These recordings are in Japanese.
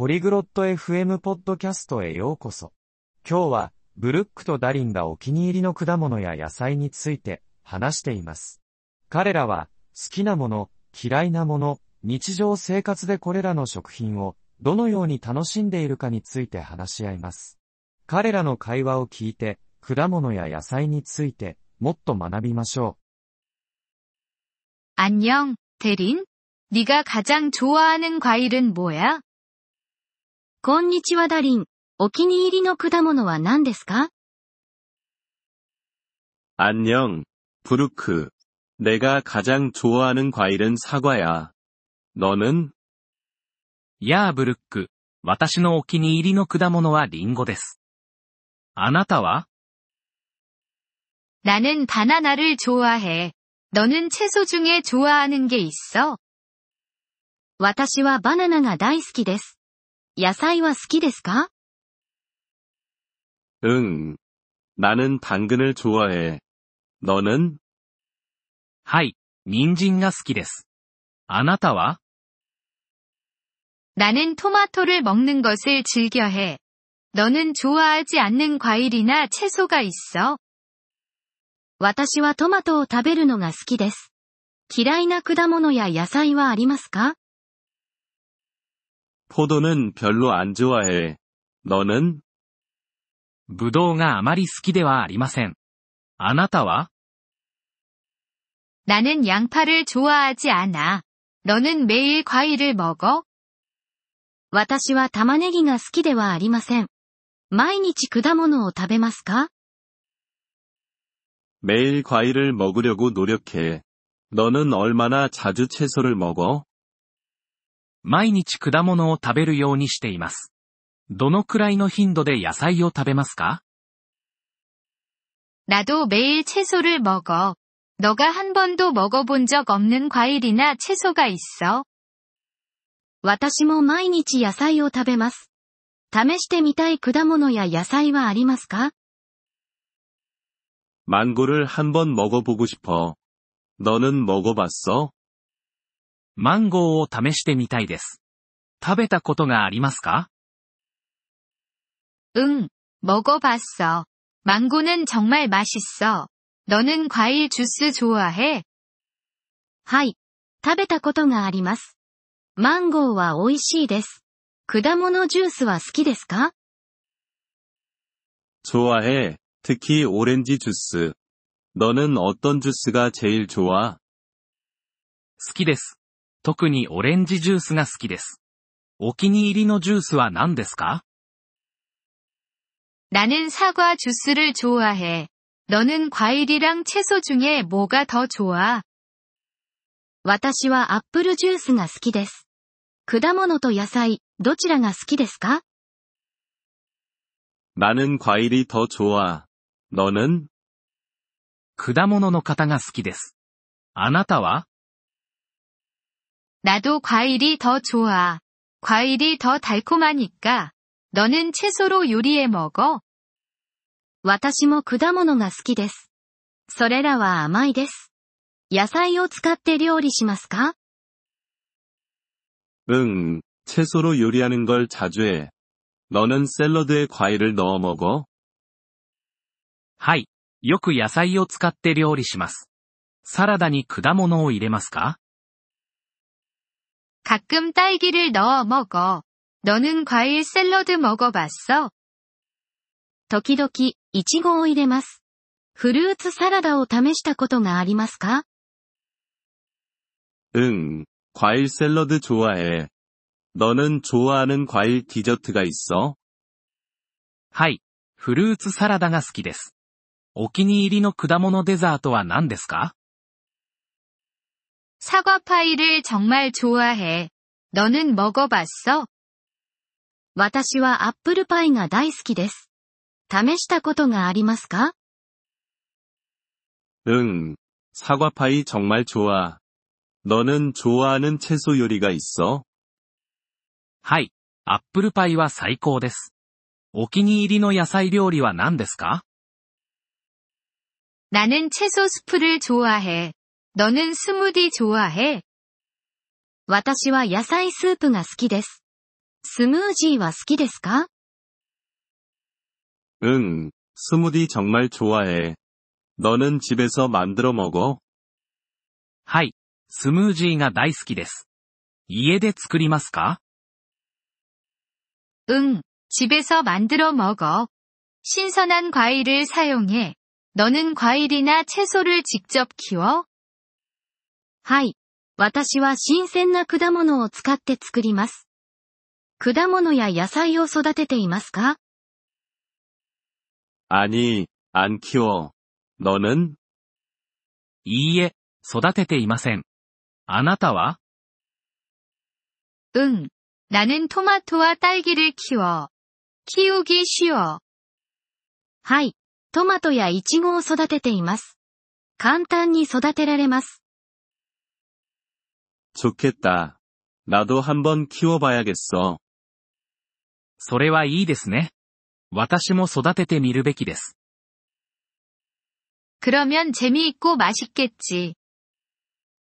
ポリグロット FM ポッドキャストへようこそ。今日は、ブルックとダリンがお気に入りの果物や野菜について話しています。彼らは、好きなもの、嫌いなもの、日常生活でこれらの食品をどのように楽しんでいるかについて話し合います。彼らの会話を聞いて、果物や野菜についてもっと学びましょ 안녕, 대린. 네가 가장 좋아하는 과일은 뭐야? こんにちはダリン。お気に入りの果物は何ですか 안녕, 브루크. 내가 가장 좋아하는 과일은 사과야. 너는?やあブルック、私のお気に入りの果物はリンゴです。あなたは 나는 바나나를 좋아해. 너는 채소 중에 좋아하는 게 있어?私はバナナが大好きです。 野菜は好きですか 응. 나는 당근을 좋아해. 너는?はい、人参が好きです。あなたは 나는 토마토를 먹는 것을 즐겨 해. 너는 좋아하지 않는 과일이나 채소가 있어?私はトマトを食べるのが好きです。嫌いな果物や野菜はありますか 포도는 별로 안 좋아해. 너는?ぶどうがあまり好きではありません。あなたは 나는 양파를 좋아하지 않아. 너는 매일 과일을 먹어?私は玉ねぎが好きではありません。毎日果物を食べますか 매일 과일을 먹으려고 노력해. 너는 얼마나 자주 채소를 먹어? 毎日果物を食べるようにしています。どのくらいの頻度で野菜を食べますか 나도 매일 채소를 먹어. 너가 한 번도 먹어본 적 없는 과일이나 채소가 있어?私も毎日野菜を食べます。試してみたい果物や野菜はありますか 망고를 한번 먹어보고 싶어. 너는 먹어봤어? マンゴーを試してみたいです。食べたことがありますか 응, 먹어봤어. 망고는 정말 맛있어. 너는 과일 주스 좋아해?はい。食べたことがあります。マンゴーは美味しいです。果物ジュースは好きですか 좋아해. 특히 오렌지 주스. 너는 어떤 주스가 제일 좋아?好きです。 特にオレンジジュースが好きです。お気に入りのジュースは何ですか 나는 사과 주스를 좋아해. 너는 과일이랑 채소 중에 뭐가 더 좋아?私はアップルジュースが好きです。果物と野菜、どちらが好きですか 나는 과일이 더 좋아. 너는?果物の方が好きです。あなたは 나도 과일이 더 좋아. 과일이 더 달콤하니까. 너는 채소로 요리해 먹어?私も果物が好きです。それらは甘いです。野菜を使って料理しますか 응. 채소로 요리하는 걸 자주 해. 너는 샐러드에 과일을 넣어 먹어?はい。よく野菜を使って料理します。サラダに果物を入れますか 가끔 딸기를 넣어 먹어. 너는 과일 샐러드 먹어봤어?時々、いちごを入れます。フルーツサラダを試したことがありますか 응. 과일 샐러드 좋아해. 너는 좋아하는 과일 디저트가 있어?はい。フルーツサラダが好きです。お気に入りの果物デザートは何ですか 사과 파이를 정말 좋아해. 너는 먹어봤어?私はアップルパイが大好きです。試したことがありますか 응. 사과파이 정말 좋아. 너는 좋아하는 채소 요리가 있어?はい。アップルパイは最高です。お気に入りの野菜料理は何ですか 나는 채소 스프를 좋아해. 너는 스무디 좋아해?私は野菜スープが好きです。 スムージーは好きですか 응, 스무디 정말 좋아해. 너는 집에서 만들어 먹어? はい。スムージーが大好きです。家で作りますか 응, 집에서 만들어 먹어. 신선한 과일을 사용해. 너는 과일이나 채소를 직접 키워? はい。私は新鮮な果物を使って作ります。果物や野菜を育てていますか 아니, 안 키워. 너는? いいえ、育てていません。あなたは 응, 나는 토마토와 딸기를 키워. 키우기 쉬워. はい。トマトやイチゴを育てています。簡単に育てられます。 좋겠다. 나도 한번 키워봐야겠어. それはいいですね。私も育ててみるべきです。 그러면 재미있고 맛있겠지.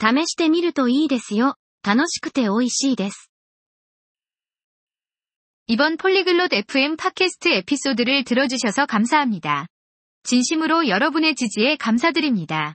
試してみるといいですよ。楽しくて美味しいです。 이번 폴리글롯 FM 팟캐스트 에피소드를 들어주셔서 감사합니다. 진심으로 여러분의 지지에 감사드립니다.